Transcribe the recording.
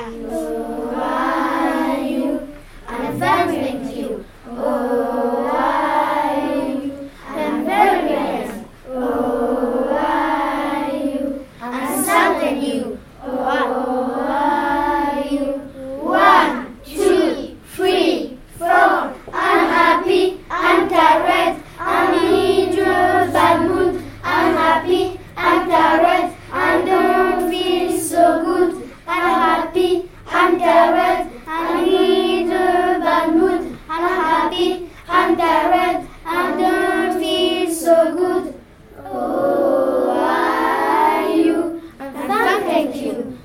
嗯 it, I'm tired, I don't feel so good. Oh, are you? And thank you.